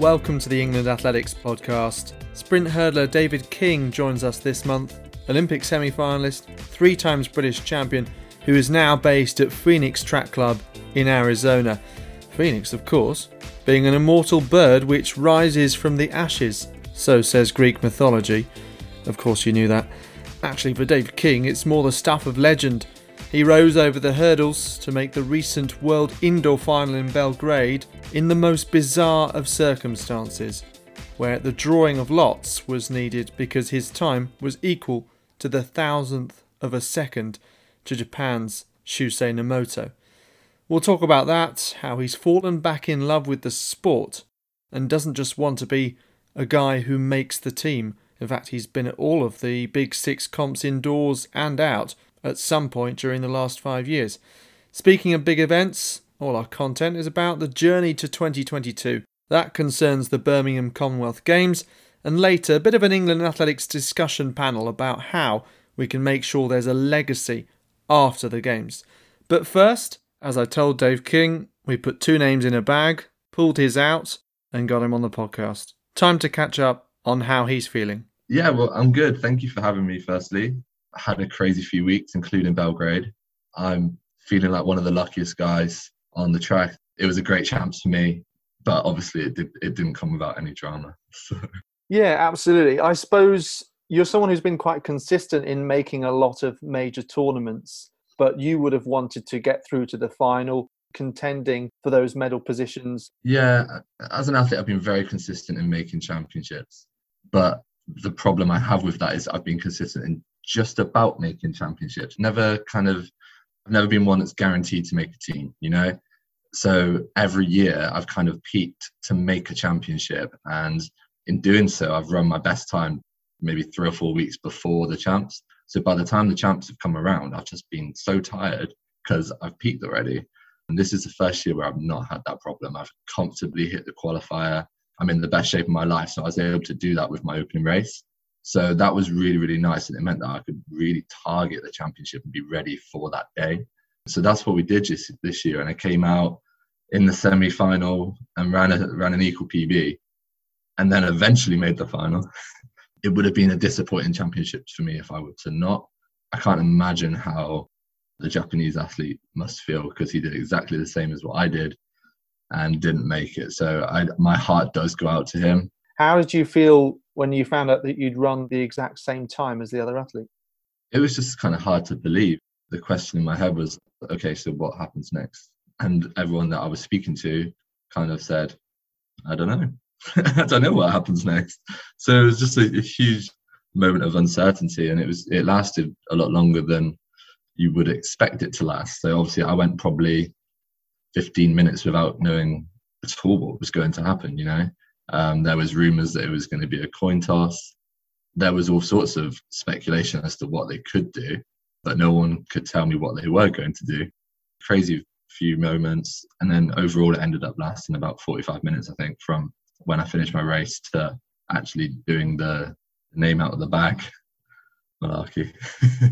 Welcome to the England Athletics podcast. Sprint hurdler David King joins us this month, Olympic semi finalist, three times British champion, who is now based at Phoenix Track Club in Arizona. Phoenix, of course, being an immortal bird which rises from the ashes, so says Greek mythology. Of course, you knew that. Actually, for David King, it's more the stuff of legend. He rose over the hurdles to make the recent World Indoor Final in Belgrade in the most bizarre of circumstances, where the drawing of lots was needed because his time was equal to the thousandth of a second to Japan's Shusei Nomoto. We'll talk about that, how he's fallen back in love with the sport and doesn't just want to be a guy who makes the team. In fact, he's been at all of the big six comps indoors and out at some point during the last five years. Speaking of big events, all our content is about the journey to 2022. That concerns the Birmingham Commonwealth Games, and later, a bit of an England athletics discussion panel about how we can make sure there's a legacy after the Games. But first, as I told Dave King, we put two names in a bag, pulled his out, and got him on the podcast. Time to catch up on how he's feeling. Yeah, well, I'm good. Thank you for having me, firstly. Had a crazy few weeks, including Belgrade. I'm feeling like one of the luckiest guys on the track. It was a great chance for me, but obviously it, did, it didn't come without any drama. So. Yeah, absolutely. I suppose you're someone who's been quite consistent in making a lot of major tournaments, but you would have wanted to get through to the final, contending for those medal positions. Yeah, as an athlete, I've been very consistent in making championships, but the problem I have with that is I've been consistent in just about making championships. Never kind of, I've never been one that's guaranteed to make a team, you know? So every year I've kind of peaked to make a championship. And in doing so, I've run my best time maybe three or four weeks before the champs. So by the time the champs have come around, I've just been so tired because I've peaked already. And this is the first year where I've not had that problem. I've comfortably hit the qualifier. I'm in the best shape of my life. So I was able to do that with my opening race. So that was really, really nice. And it meant that I could really target the championship and be ready for that day. So that's what we did just this year. And I came out in the semi final and ran, a, ran an equal PB and then eventually made the final. it would have been a disappointing championship for me if I were to not. I can't imagine how the Japanese athlete must feel because he did exactly the same as what I did and didn't make it. So I, my heart does go out to him. How did you feel when you found out that you'd run the exact same time as the other athlete? It was just kind of hard to believe. The question in my head was, okay, so what happens next? And everyone that I was speaking to kind of said, I don't know. I don't know what happens next. So it was just a, a huge moment of uncertainty, and it was it lasted a lot longer than you would expect it to last. So obviously, I went probably 15 minutes without knowing at all what was going to happen. You know, um, there was rumors that it was going to be a coin toss. There was all sorts of speculation as to what they could do, but no one could tell me what they were going to do. Crazy few moments, and then overall, it ended up lasting about 45 minutes, I think, from when I finished my race to actually doing the name out of the bag malarkey.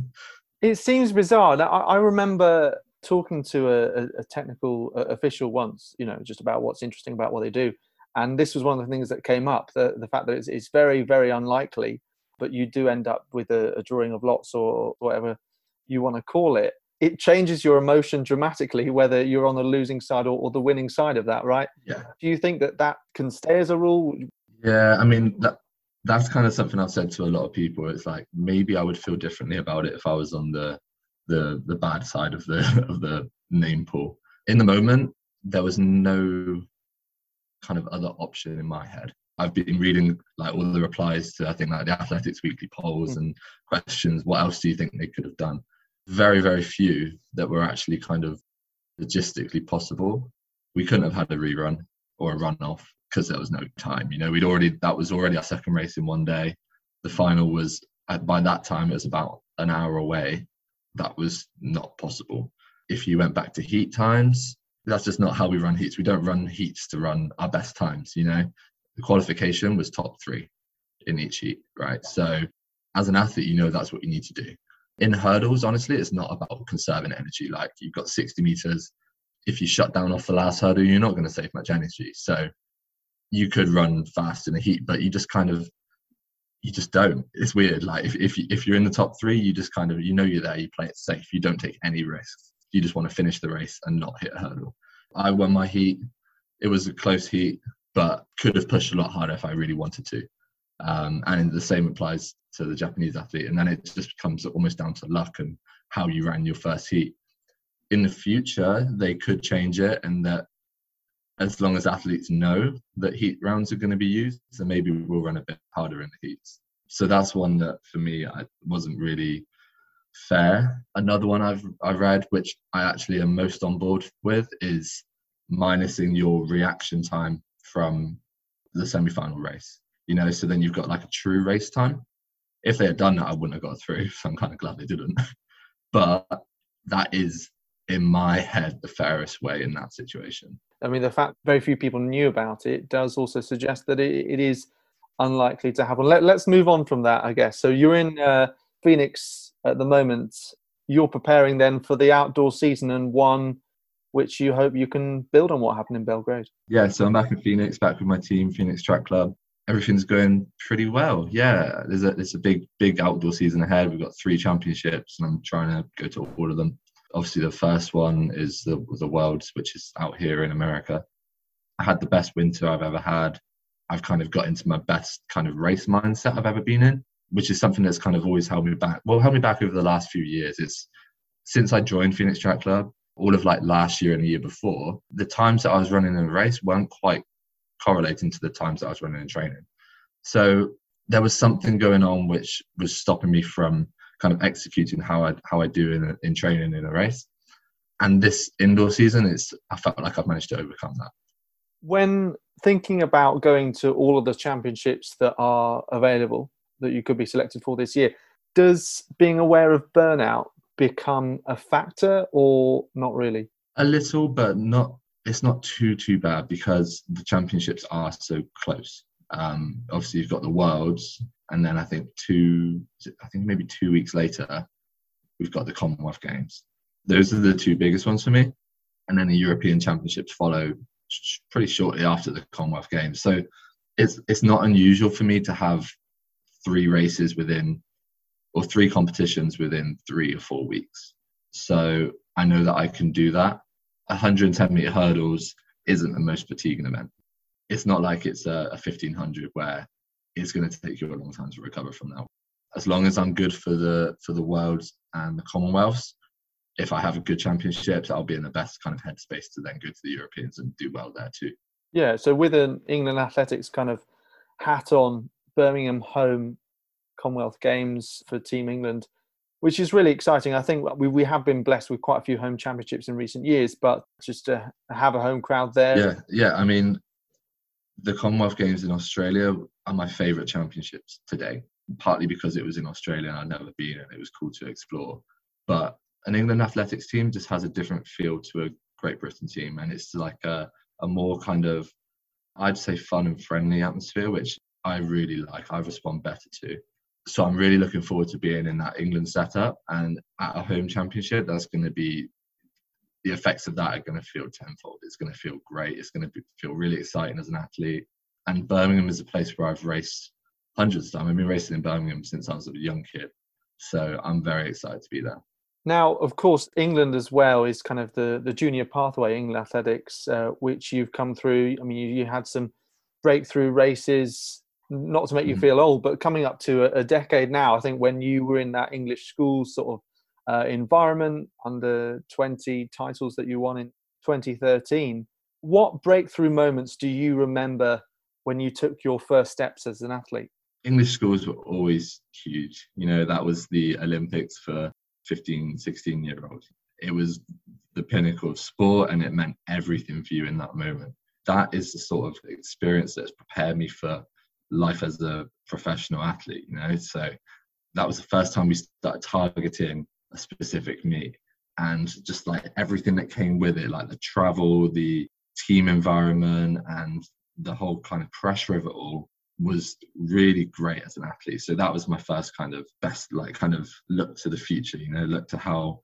it seems bizarre. I, I remember talking to a, a technical official once, you know, just about what's interesting about what they do. And this was one of the things that came up the, the fact that it's, it's very, very unlikely, but you do end up with a, a drawing of lots or whatever you want to call it. It changes your emotion dramatically whether you're on the losing side or, or, the winning side of that right? Yeah. Do you think that that can stay as a rule? Yeah i mean that that's kind of something i've said to a lot of people. It's like maybe i would feel differently about it if i was on the the the bad side of the of the name pool. In the moment there was no kind of other option in my head I've been reading like all the replies to I think like the Athletics Weekly polls mm. and questions. What else do you think they could have done? very, very few that were actually kind of logistically possible. We couldn't have had a rerun or a runoff because there was no time. You know, we'd already, that was already our second race in one day. The final was, by that time, it was about an hour away. That was not possible. If you went back to heat times, that's just not how we run heats. We don't run heats to run our best times, you know. The qualification was top three in each heat, right? So as an athlete, you know that's what you need to do in hurdles, honestly, it's not about conserving energy. Like you've got 60 meters. If you shut down off the last hurdle, you're not going to save much energy. So you could run fast in the heat, but you just kind of you just don't. It's weird. Like if if, you, if you're in the top three, you just kind of you know you're there. You play it safe. You don't take any risks. You just want to finish the race and not hit a hurdle. I won my heat. It was a close heat, but could have pushed a lot harder if I really wanted to. Um, and the same applies to the Japanese athlete. And then it just comes almost down to luck and how you ran your first heat. In the future, they could change it, and that as long as athletes know that heat rounds are going to be used, then maybe we'll run a bit harder in the heats. So that's one that for me I wasn't really fair. Another one I've I've read, which I actually am most on board with, is minusing your reaction time from the semi-final race. You know, so then you've got like a true race time. If they had done that, I wouldn't have got through. So I'm kind of glad they didn't. but that is, in my head, the fairest way in that situation. I mean, the fact very few people knew about it does also suggest that it, it is unlikely to happen. Let, us move on from that, I guess. So you're in uh, Phoenix at the moment. You're preparing then for the outdoor season and one which you hope you can build on what happened in Belgrade. Yeah, so I'm back in Phoenix, back with my team, Phoenix Track Club. Everything's going pretty well. Yeah, there's a there's a big big outdoor season ahead. We've got three championships, and I'm trying to go to all of them. Obviously, the first one is the the Worlds, which is out here in America. I had the best winter I've ever had. I've kind of got into my best kind of race mindset I've ever been in, which is something that's kind of always held me back. Well, held me back over the last few years. It's since I joined Phoenix Track Club, all of like last year and the year before, the times that I was running in a race weren't quite correlating to the times that I was running in training. So there was something going on which was stopping me from kind of executing how I how I do in in training in a race. And this indoor season, it's I felt like I've managed to overcome that. When thinking about going to all of the championships that are available that you could be selected for this year, does being aware of burnout become a factor or not really? A little, but not. It's not too too bad because the championships are so close. Um, obviously, you've got the worlds, and then I think two, I think maybe two weeks later, we've got the Commonwealth Games. Those are the two biggest ones for me, and then the European Championships follow pretty shortly after the Commonwealth Games. So it's it's not unusual for me to have three races within or three competitions within three or four weeks. So I know that I can do that. 110 meter hurdles isn't the most fatiguing event. It's not like it's a, a 1500 where it's going to take you a long time to recover from that. As long as I'm good for the for the worlds and the Commonwealths, if I have a good championships, I'll be in the best kind of headspace to then go to the Europeans and do well there too. Yeah. So with an England athletics kind of hat on, Birmingham home Commonwealth Games for Team England, which is really exciting. I think we, we have been blessed with quite a few home championships in recent years, but just to have a home crowd there. Yeah, yeah. I mean, the Commonwealth Games in Australia are my favourite championships today, partly because it was in Australia and I'd never been and it was cool to explore. But an England athletics team just has a different feel to a Great Britain team, and it's like a, a more kind of, I'd say, fun and friendly atmosphere, which I really like. I respond better to so I'm really looking forward to being in that England setup and at a home championship. That's going to be the effects of that are going to feel tenfold. It's going to feel great. It's going to be, feel really exciting as an athlete. And Birmingham is a place where I've raced hundreds of times. I've been racing in Birmingham since I was a young kid. So I'm very excited to be there. Now, of course, England as well is kind of the, the junior pathway, England athletics, uh, which you've come through. I mean, you, you had some breakthrough races not to make you mm. feel old, but coming up to a, a, decade now, I think when you were in that English school sort of uh, environment under 20 titles that you won in 2013, what breakthrough moments do you remember when you took your first steps as an athlete? English schools were always huge. You know, that was the Olympics for 15, 16 year olds. It was the pinnacle of sport and it meant everything for you in that moment. That is the sort of experience that's prepared me for life as a professional athlete, you know. So that was the first time we started targeting a specific meet and just like everything that came with it, like the travel, the team environment, and the whole kind of pressure of it all was really great as an athlete. So that was my first kind of best, like kind of look to the future, you know, look to how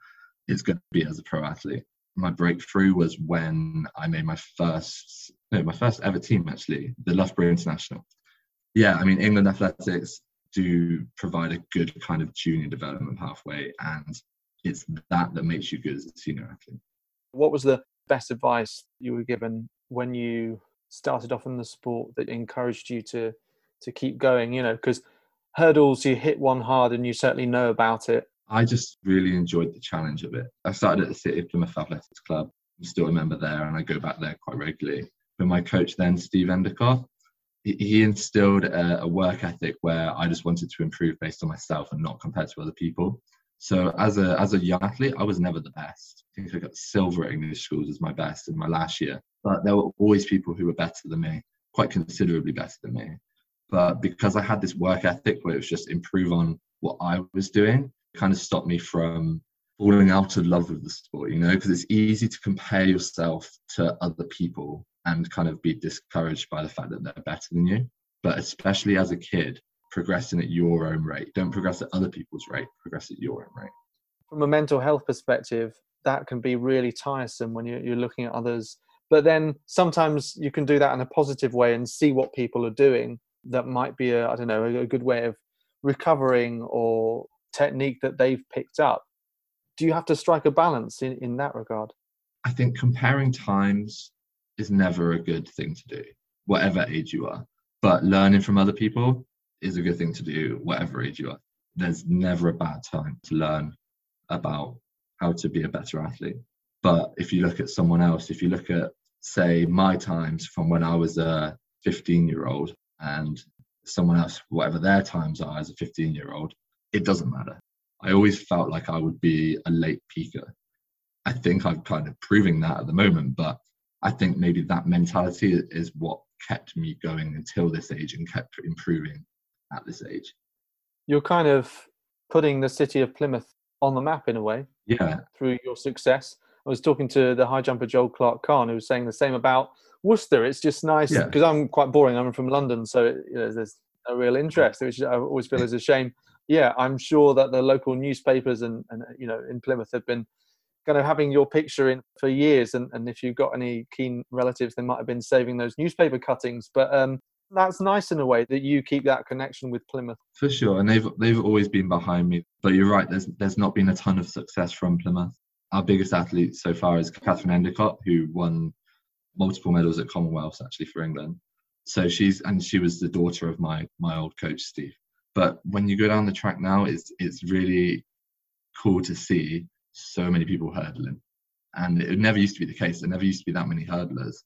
it's going to be as a pro athlete. My breakthrough was when I made my first no, my first ever team actually, the Loughborough International. Yeah, I mean, England Athletics do provide a good kind of junior development pathway, and it's that that makes you good as a senior athlete. What was the best advice you were given when you started off in the sport that encouraged you to to keep going? You know, because hurdles, you hit one hard, and you certainly know about it. I just really enjoyed the challenge of it. I started at the City of Plymouth Athletics Club. I still remember there, and I go back there quite regularly. But my coach then, Steve Endicott, he instilled a, a, work ethic where I just wanted to improve based on myself and not compared to other people. So as a as a young athlete, I was never the best. I think I got silver at English schools as my best in my last year. But there were always people who were better than me, quite considerably better than me. But because I had this work ethic where it was just improve on what I was doing, kind of stopped me from falling out of love with the sport, you know, because it's easy to compare yourself to other people and kind of be discouraged by the fact that they're better than you. But especially as a kid, progressing at your own rate. Don't progress at other people's rate, progress at your own rate. From a mental health perspective, that can be really tiresome when you're, you're looking at others. But then sometimes you can do that in a positive way and see what people are doing. That might be a, I don't know, a good way of recovering or technique that they've picked up. Do you have to strike a balance in, in that regard? I think comparing times is never a good thing to do, whatever age you are. But learning from other people is a good thing to do, whatever age you are. There's never a bad time to learn about how to be a better athlete. But if you look at someone else, if you look at, say, my times from when I was a 15 year old and someone else, whatever their times are as a 15 year old, it doesn't matter. I always felt like I would be a late peaker. I think I'm kind of proving that at the moment, but I think maybe that mentality is what kept me going until this age and kept improving at this age. You're kind of putting the city of Plymouth on the map in a way. Yeah. Through your success. I was talking to the high jumper Joel Clarke-Khan, who was saying the same about Worcester. It's just nice because yeah. I'm quite boring. I'm from London, so you know, there's no real interest, which I always feel is a shame. Yeah, I'm sure that the local newspapers and, and you know in Plymouth have been kind of having your picture in for years and, and if you've got any keen relatives they might have been saving those newspaper cuttings but um, that's nice in a way that you keep that connection with plymouth. For sure and they've they've always been behind me but you're right there's there's not been a ton of success from plymouth. Our biggest athlete so far is catherine endicott who won multiple medals at commonwealths actually for england. So she's and she was the daughter of my my old coach steve. But when you go down the track now it's it's really cool to see so many people hurdling. And it never used to be the case. There never used to be that many hurdlers.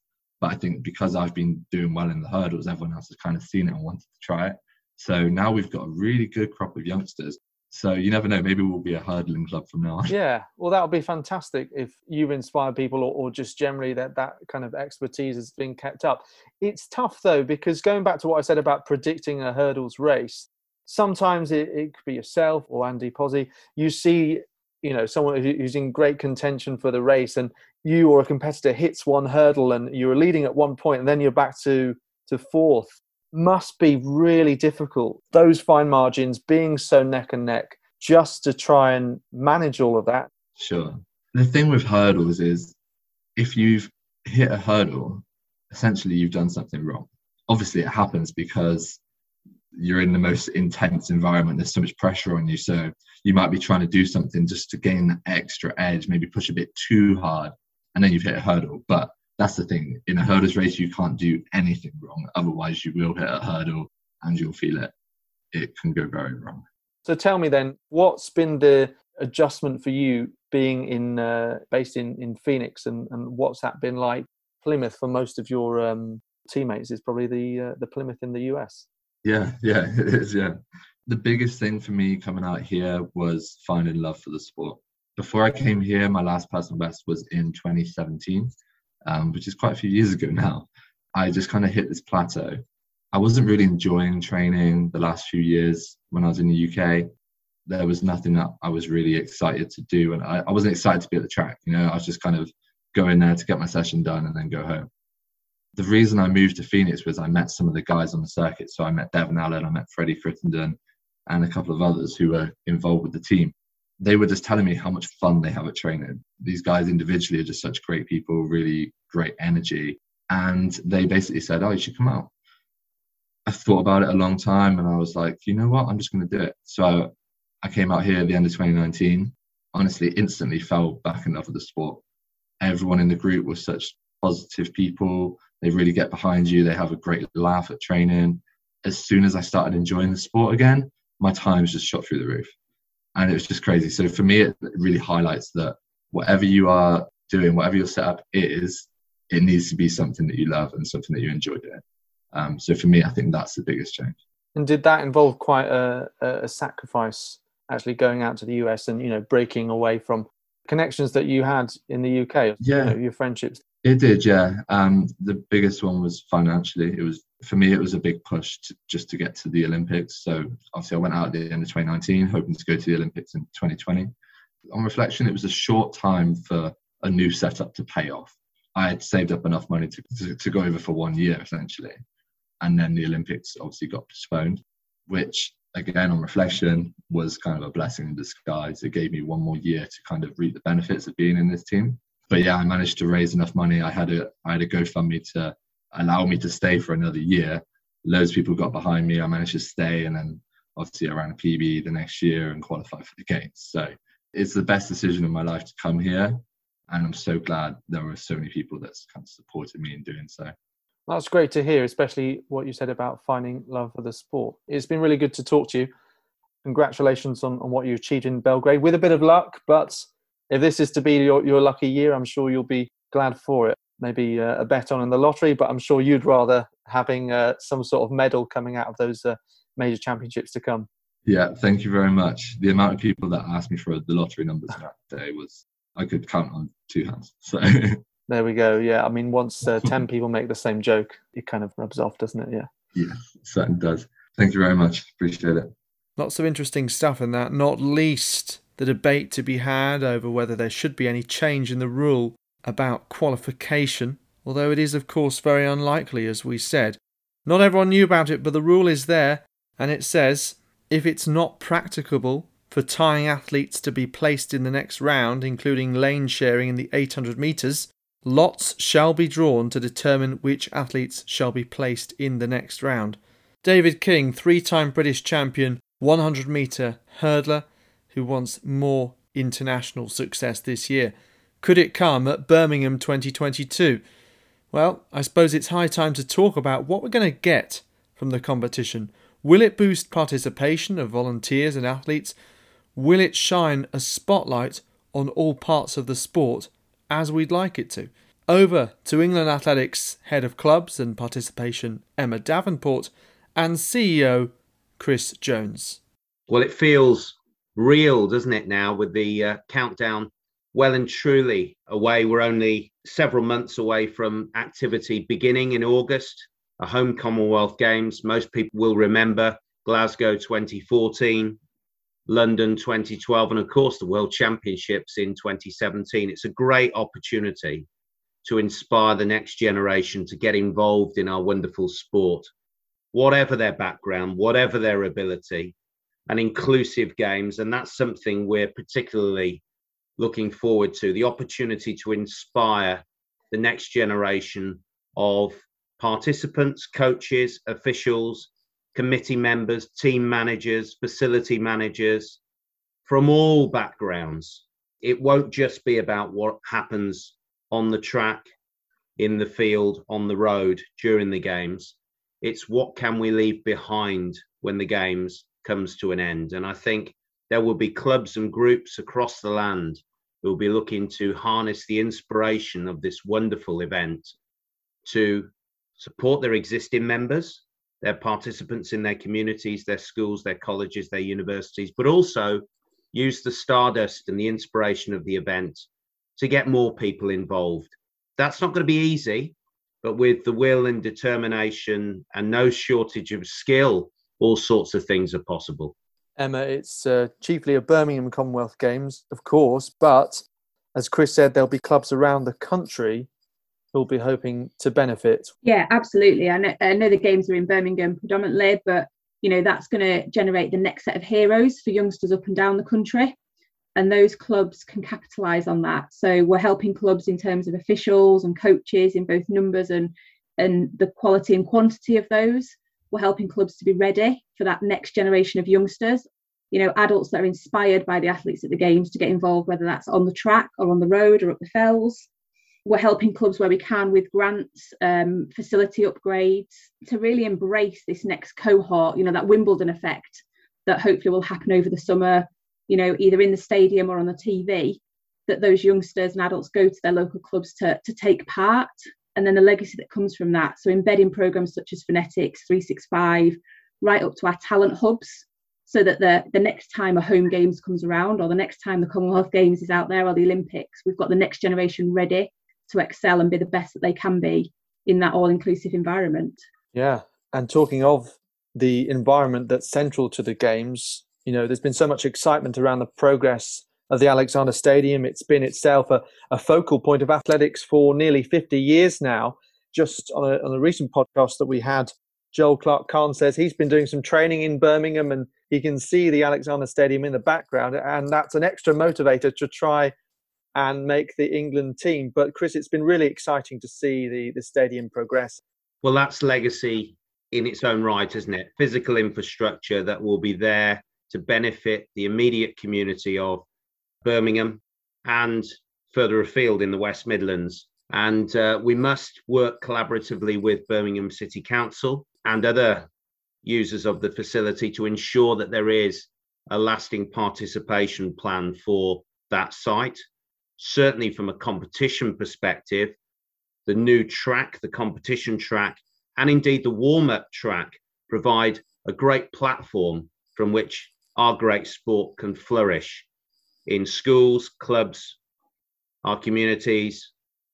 But I think because I've been doing well in the hurdles, everyone else has kind of seen it and wanted to try it. So now we've got a really good crop of youngsters. So you never know, maybe we'll be a hurdling club from now on. Yeah, well, that would be fantastic if you inspire people or, or just generally that that kind of expertise is being kept up. It's tough though, because going back to what I said about predicting a hurdles race, sometimes it, it could be yourself or Andy Pozzi. You see you know someone who's in great contention for the race and you or a competitor hits one hurdle and you're leading at one point and then you're back to to fourth. Must be really difficult. Those fine margins being so neck and neck just to try and manage all of that. Sure. The thing with hurdles is if you've hit a hurdle essentially you've done something wrong. Obviously it happens because you're in the most intense environment. There's so much pressure on you. So you might be trying to do something just to gain that extra edge maybe push a bit too hard and then you've hit a hurdle. But that's the thing. In a hurdles race you can't do anything wrong. Otherwise you will hit a hurdle and you'll feel it. It can go very wrong. So tell me then what's been the adjustment for you being in uh, based in in phoenix and, and what's that been like? Plymouth for most of your um, teammates is probably the uh, the plymouth in the us yeah, yeah, it is. Yeah. The biggest thing for me coming out here was finding love for the sport. Before I came here, my last personal best was in 2017, um, which is quite a few years ago now. I just kind of hit this plateau. I wasn't really enjoying training the last few years when I was in the UK. There was nothing that I was really excited to do. And I, I wasn't excited to be at the track. You know, I was just kind of going there to get my session done and then go home the reason I moved to Phoenix was I met some of the guys on the circuit. So I met Devon Allen, I met Freddie Crittenden, and a couple of others who were involved with the team. They were just telling me how much fun they have at training. These guys individually are just such great people, really great energy. and they basically said, "Oh, you should come out." I thought about it a long time, and I was like, "You know what? I'm just going to do it." So I came out here at the end of 2019. Honestly, instantly fell back in love with the sport. Everyone in the group was such positive people. They really get behind you. They have a great laugh at training. As soon as I started enjoying the sport again, my times just shot through the roof. And it was just crazy. So for me, it really highlights that whatever you are doing, whatever your setup is, it needs to be something that you love and something that you enjoy doing. Um, so for me, I think that's the biggest change. And did that involve quite a, a sacrifice, actually going out to the US and you know breaking away from connections that you had in the UK? Yeah, you know, your friendships. It did, yeah. Um, the biggest one was financially. It was for me. It was a big push to, just to get to the Olympics. So obviously, I went out at the end of 2019, hoping to go to the Olympics in 2020. On reflection, it was a short time for a new setup to pay off. I had saved up enough money to, to, to go over for one year essentially, and then the Olympics obviously got postponed, which again on reflection was kind of a blessing in disguise. It gave me one more year to kind of reap the benefits of being in this team but yeah, I managed to raise enough money. I had a I had a GoFundMe to allow me to stay for another year. Loads of people got behind me. I managed to stay, and then obviously I ran a PB the next year and qualified for the games. So it's the best decision of my life to come here, and I'm so glad there were so many people that's kind of supported me in doing so. That's great to hear, especially what you said about finding love for the sport. It's been really good to talk to you. Congratulations on, on what you achieved in Belgrade with a bit of luck, but if this is to be your, your lucky year, I'm sure you'll be glad for it. Maybe uh, a bet on in the lottery, but I'm sure you'd rather having uh, some sort of medal coming out of those uh, major championships to come. Yeah, thank you very much. The amount of people that asked me for the lottery numbers that day was I could count on two hands. So there we go. Yeah, I mean, once uh, ten people make the same joke, it kind of rubs off, doesn't it? Yeah. Yeah, certainly does. Thank you very much. Appreciate it. Lots of interesting stuff in that. Not least the debate to be had over whether there should be any change in the rule about qualification, although it is, of course, very unlikely, as we said. Not everyone knew about it, but the rule is there, and it says if it's not practicable for tying athletes to be placed in the next round, including lane sharing in the 800 metres, lots shall be drawn to determine which athletes shall be placed in the next round. David King, three time British champion, 100 metre hurdler, who wants more international success this year. Could it come at Birmingham 2022? Well, I suppose it's high time to talk about what we're going to get from the competition. Will it boost participation of volunteers and athletes? Will it shine a spotlight on all parts of the sport as we'd like it to? Over to England Athletics Head of Clubs and Participation Emma Davenport and CEO Chris Jones. Well, it feels real, doesn't it, now with the uh, countdown well and truly away. We're only several months away from activity beginning in August, a home Commonwealth Games. Most people will remember Glasgow 2014, London 2012, and of course the World Championships in 2017. It's a great opportunity to inspire the next generation to get involved in our wonderful sport, whatever their background, whatever their ability and inclusive games. And that's something we're particularly looking forward to the opportunity to inspire the next generation of participants, coaches, officials, committee members, team managers, facility managers from all backgrounds. It won't just be about what happens on the track, in the field, on the road during the games. It's what can we leave behind when the games comes to an end. And I think there will be clubs and groups across the land who will be looking to harness the inspiration of this wonderful event to support their existing members, their participants in their communities, their schools, their colleges, their universities, but also use the stardust and the inspiration of the event to get more people involved. That's not going to be easy, but with the will and determination and no shortage of skill all sorts of things are possible. Emma, it's uh, chiefly a Birmingham Commonwealth Games, of course, but as Chris said, there'll be clubs around the country who'll be hoping to benefit. Yeah, absolutely. I know, I know the games are in Birmingham predominantly, but you know that's going to generate the next set of heroes for youngsters up and down the country. and those clubs can capitalize on that so we're helping clubs in terms of officials and coaches in both numbers and and the quality and quantity of those we're helping clubs to be ready for that next generation of youngsters. You know adults that are inspired by the athletes at the games to get involved whether that's on the track or on the road or up the fells. We're helping clubs where we can with grants um, facility upgrades to really embrace this next cohort you know that wimbledon effect that hopefully will happen over the summer you know either in the stadium or on the tv that those youngsters and adults go to their local clubs to, to take part and then the legacy that comes from that. So embedding programs such as Funetics 365 right up to our talent hubs so that the, the next time a home games comes around or the next time the commonwealth games is out there or the olympics we've got the next generation ready to excel and be the best that they can be in that all-inclusive environment. Yeah and talking of the environment that's central to the games you know there's been so much excitement around the progress of the alexander stadium it's been itself a, a focal point of athletics for nearly 50 years now just on a, on a recent podcast that we had joel clarke-khan says he's been doing some training in birmingham and he can see the alexander stadium in the background and that's an extra motivator to try and make the England team. But Chris, it's been really exciting to see the, the stadium progress. Well, that's legacy in its own right, isn't it? Physical infrastructure that will be there to benefit the immediate community of Birmingham and further afield in the West Midlands. And uh, we must work collaboratively with Birmingham City Council and other users of the facility to ensure that there is a lasting participation plan for that site certainly from a competition perspective, the new track, the competition track, and indeed the warm up track provide a great platform from which our great sport can flourish in schools, clubs, our communities,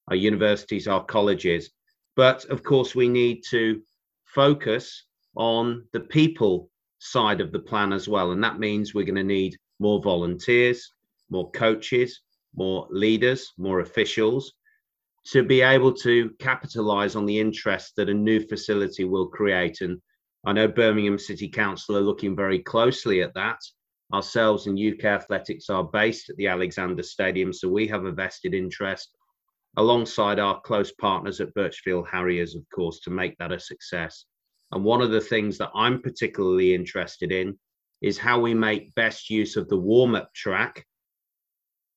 our universities, our colleges. But of course, we need to focus on the people side of the plan as well. And that means we're going to need more volunteers, more coaches, more leaders, more officials to be able to capitalize on the interest that a new facility will create. And I know Birmingham City Council are looking very closely at that. Ourselves and UK Athletics are based at the Alexander Stadium, so we have a vested interest alongside our close partners at Birchfield Harriers, of course, to make that a success. And one of the things that I'm particularly interested in is how we make best use of the warm up track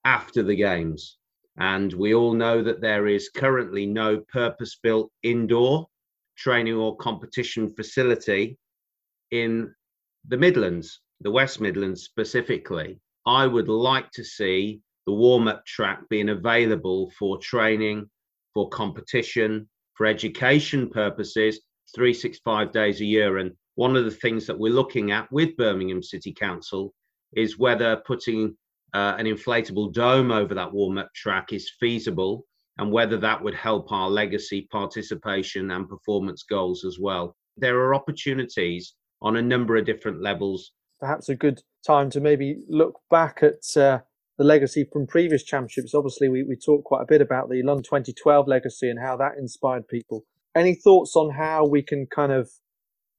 after the games. And we all know that there is currently no purpose built indoor training or competition facility in the Midlands, the West Midlands specifically. I would like to see the warm up track being available for training, for competition, for education purposes, 365 days a year. And one of the things that we're looking at with Birmingham City Council is whether putting uh, an inflatable dome over that warm up track is feasible and whether that would help our legacy participation and performance goals as well. There are opportunities on a number of different levels. Perhaps a good time to maybe look back at uh, the legacy from previous championships. Obviously, we, we talked quite a bit about the London 2012 legacy and how that inspired people. Any thoughts on how we can kind of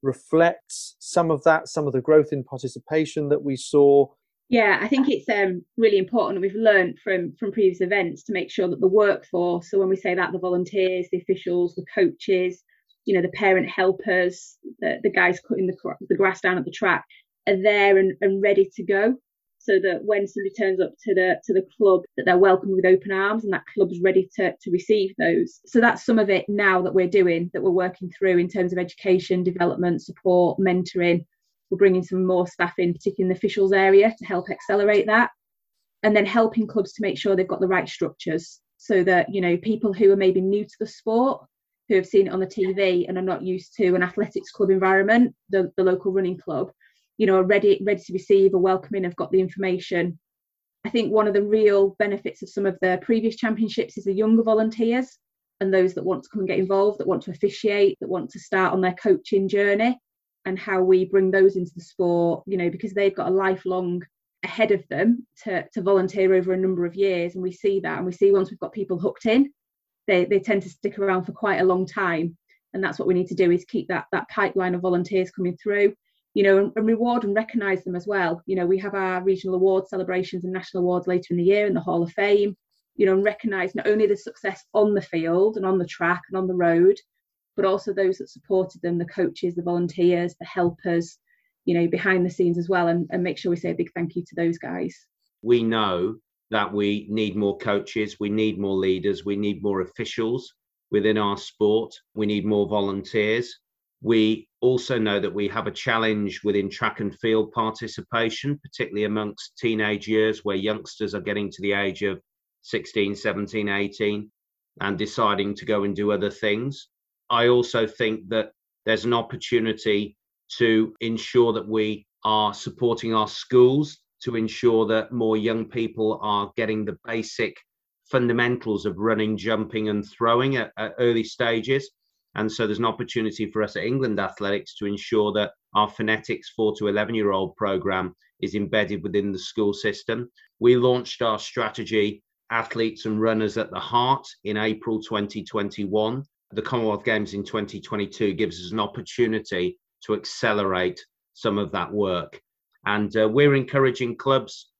reflect some of that, some of the growth in participation that we saw, yeah, I think it's um, really important. We've learned from from previous events to make sure that the workforce. So when we say that, the volunteers, the officials, the coaches, you know, the parent helpers, the, the guys cutting the the grass down at the track, are there and, and ready to go. So that when somebody turns up to the to the club, that they're welcomed with open arms, and that club's ready to to receive those. So that's some of it now that we're doing, that we're working through in terms of education, development, support, mentoring, we're bringing some more staff in, particularly in the officials area, to help accelerate that. And then helping clubs to make sure they've got the right structures so that, you know, people who are maybe new to the sport, who have seen it on the TV and are not used to an athletics club environment, the, the local running club, you know, are ready, ready to receive, are welcoming, have got the information. I think one of the real benefits of some of the previous championships is the younger volunteers and those that want to come and get involved, that want to officiate, that want to start on their coaching journey and how we bring those into the sport, you know, because they've got a lifelong ahead of them to, to volunteer over a number of years. And we see that. And we see once we've got people hooked in, they, they tend to stick around for quite a long time. And that's what we need to do is keep that, that pipeline of volunteers coming through. You know, and, reward and recognise them as well. You know, we have our regional award celebrations and national awards later in the year in the Hall of Fame, you know, and recognise not only the success on the field and on the track and on the road, but also those that supported them, the coaches, the volunteers, the helpers, you know, behind the scenes as well, and, and make sure we say a big thank you to those guys. We know that we need more coaches, we need more leaders, we need more officials within our sport, we need more volunteers. We also know that we have a challenge within track and field participation, particularly amongst teenage years where youngsters are getting to the age of 16, 17, 18 and deciding to go and do other things. I also think that there's an opportunity to ensure that we are supporting our schools to ensure that more young people are getting the basic fundamentals of running, jumping, and throwing at, at, early stages. And so there's an opportunity for us at England Athletics to ensure that our Funetics 4 to 11 year old program is embedded within the school system. We launched our strategy, Athletes and Runners at the Heart, in April 2021 the Commonwealth Games in 2022 gives us an opportunity to accelerate some of that work. And uh, we're encouraging clubs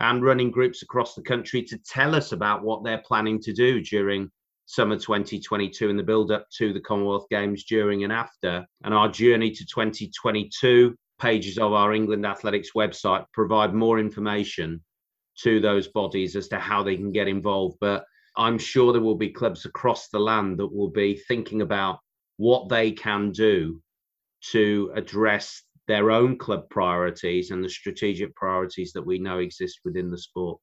and running groups across the country to tell us about what they're planning to do during summer 2022 and the build up to the Commonwealth Games during and after. And our journey to 2022 pages of our England Athletics website provide more information to those bodies as to how they can get involved. But I'm sure there will be clubs across the land that will be thinking about what they can do to address their own club priorities and the strategic priorities that we know exist within the sport.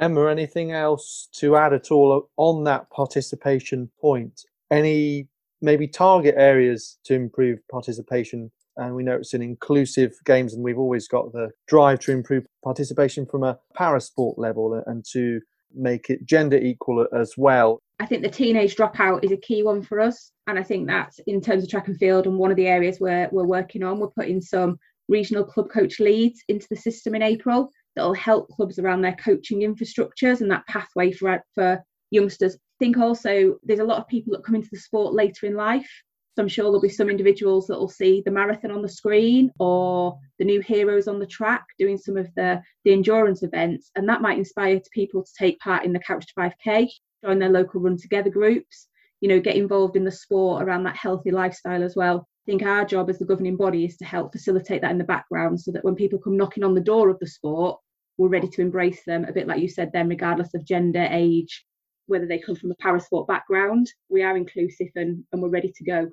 Emma, anything else to add at all on that participation point? Any maybe target areas to improve participation? And we know it's an inclusive games, and we've always got the drive to improve participation from a para sport level and to make it gender equal as well. I think the teenage dropout is a key one for us. And I think that's in terms of track and field and one of the areas where we're working on. We're putting some regional club coach leads into the system in April that'll help clubs around their coaching infrastructures and that pathway for, for youngsters. I think also there's a lot of people that come into the sport later in life so I'm sure there'll be some individuals that will see the marathon on the screen or the new heroes on the track doing some of the, the endurance events. And that might inspire people to take part in the Couch to 5K, join their local run together groups, you know, get involved in the sport around that healthy lifestyle as well. I think our job as the governing body is to help facilitate that in the background so that when people come knocking on the door of the sport, we're ready to embrace them, a bit like you said then, regardless of gender, age, whether they come from a parasport background. We are inclusive and, and we're ready to go.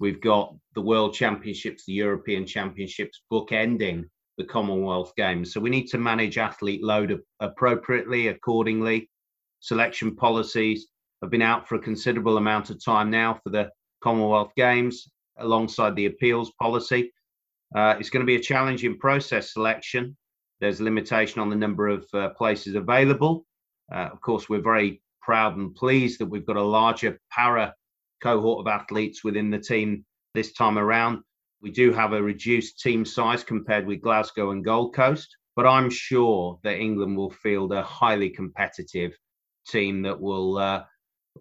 We've got the World Championships, the European Championships bookending the Commonwealth Games. So we need to manage athlete load appropriately, accordingly. Selection policies have been out for a considerable amount of time now for the Commonwealth Games alongside the appeals policy. Uh, it's going to be a challenging process selection. There's a limitation on the number of uh, places available. Uh, of course, we're very proud and pleased that we've got a larger para cohort of athletes within the team this time around. We do have a reduced team size compared with Glasgow and Gold Coast, but I'm sure that England will field a highly competitive team that will uh,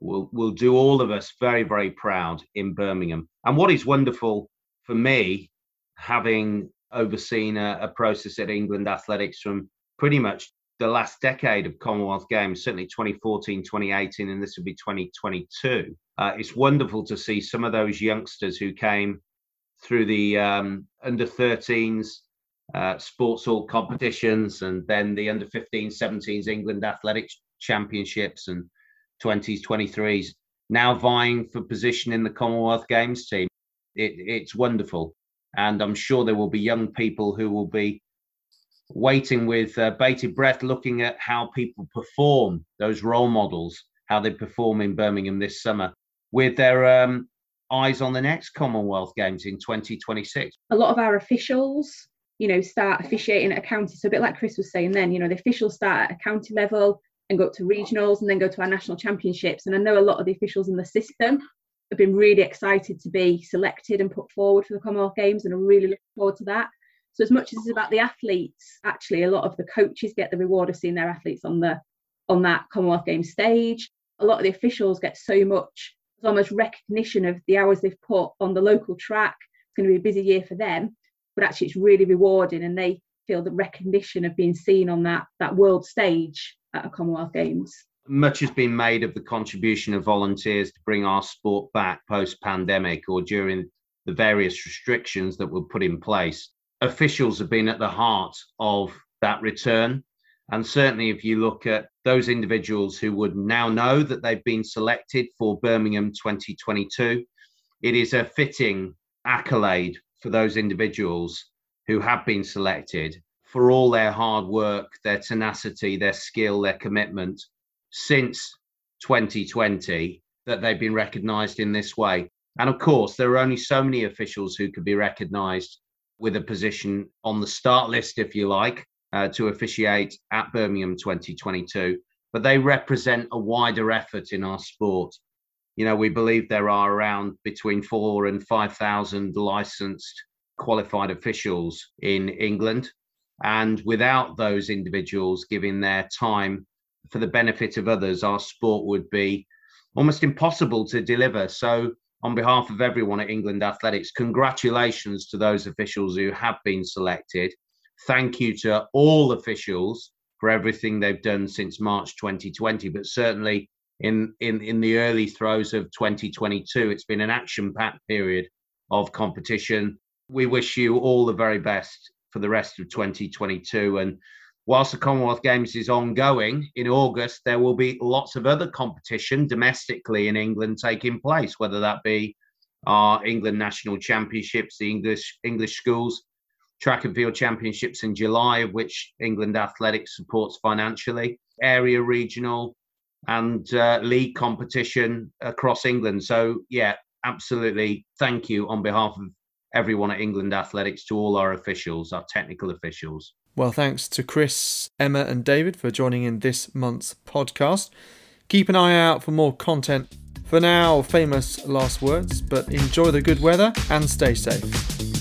will will do all of us very very proud in Birmingham. And what is wonderful for me, having overseen a, a process at England Athletics from pretty much the last decade of Commonwealth Games, certainly 2014, 2018, and this will be 2022. Uh, it's wonderful to see some of those youngsters who came through the um, under 13s uh, sports hall competitions and then the under 15s, 17s England Athletics Championships and 20s, 23s, now vying for position in the Commonwealth Games team. It, it's wonderful. And I'm sure there will be young people who will be waiting with uh, bated breath, looking at how people perform, those role models, how they perform in Birmingham this summer, with their um, eyes on the next Commonwealth Games in 2026. A lot of our officials, you know, start officiating at a county. So a bit like Chris was saying then, you know, the officials start at a county level and go up to regionals and then go to our national championships. And I know a lot of the officials in the system have been really excited to be selected and put forward for the Commonwealth Games and are really looking forward to that. So as much as it's about the athletes, actually a lot of the coaches get the reward of seeing their athletes on the on that Commonwealth Games stage. A lot of the officials get so much almost recognition of the hours they've put on the local track. It's going to be a busy year for them. but actually it's really rewarding and they feel the recognition of being seen on that that world stage at a Commonwealth Games. Much has been made of the contribution of volunteers to bring our sport back post pandemic or during the various restrictions that were put in place. Officials have been at the heart of that return. And certainly, if you look at those individuals who would now know that they've been selected for Birmingham 2022, it is a fitting accolade for those individuals who have been selected for all their hard work, their tenacity, their skill, their commitment since 2020 that they've been recognised in this way. And of course, there are only so many officials who could be recognised with a position on the start list, if you like, uh, to officiate at Birmingham 2022. But they represent a wider effort in our sport. You know, we believe there are around between four and 5,000 licensed qualified officials in England. And without those individuals giving their time for the benefit of others, our sport would be almost impossible to deliver. So, on behalf of everyone at England Athletics, congratulations to those officials who have been selected. Thank you to all officials for everything they've done since March 2020, but certainly in, in, in the early throes of 2022, it's been an action packed period of competition we wish you all the very best for the rest of 2022. And whilst the Commonwealth Games is ongoing in August, there will be lots of other competition domestically in England taking place, whether that be our England National Championships, the English English schools track and field championships in July, of which England Athletics supports financially, area regional and uh, league competition across England. So yeah, absolutely. Thank you on behalf of everyone at England Athletics, to all our officials, our technical officials. Well, thanks to Chris, Emma, and David for joining in this month's podcast. Keep an eye out for more content. For now, famous last words, but enjoy the good weather and stay safe.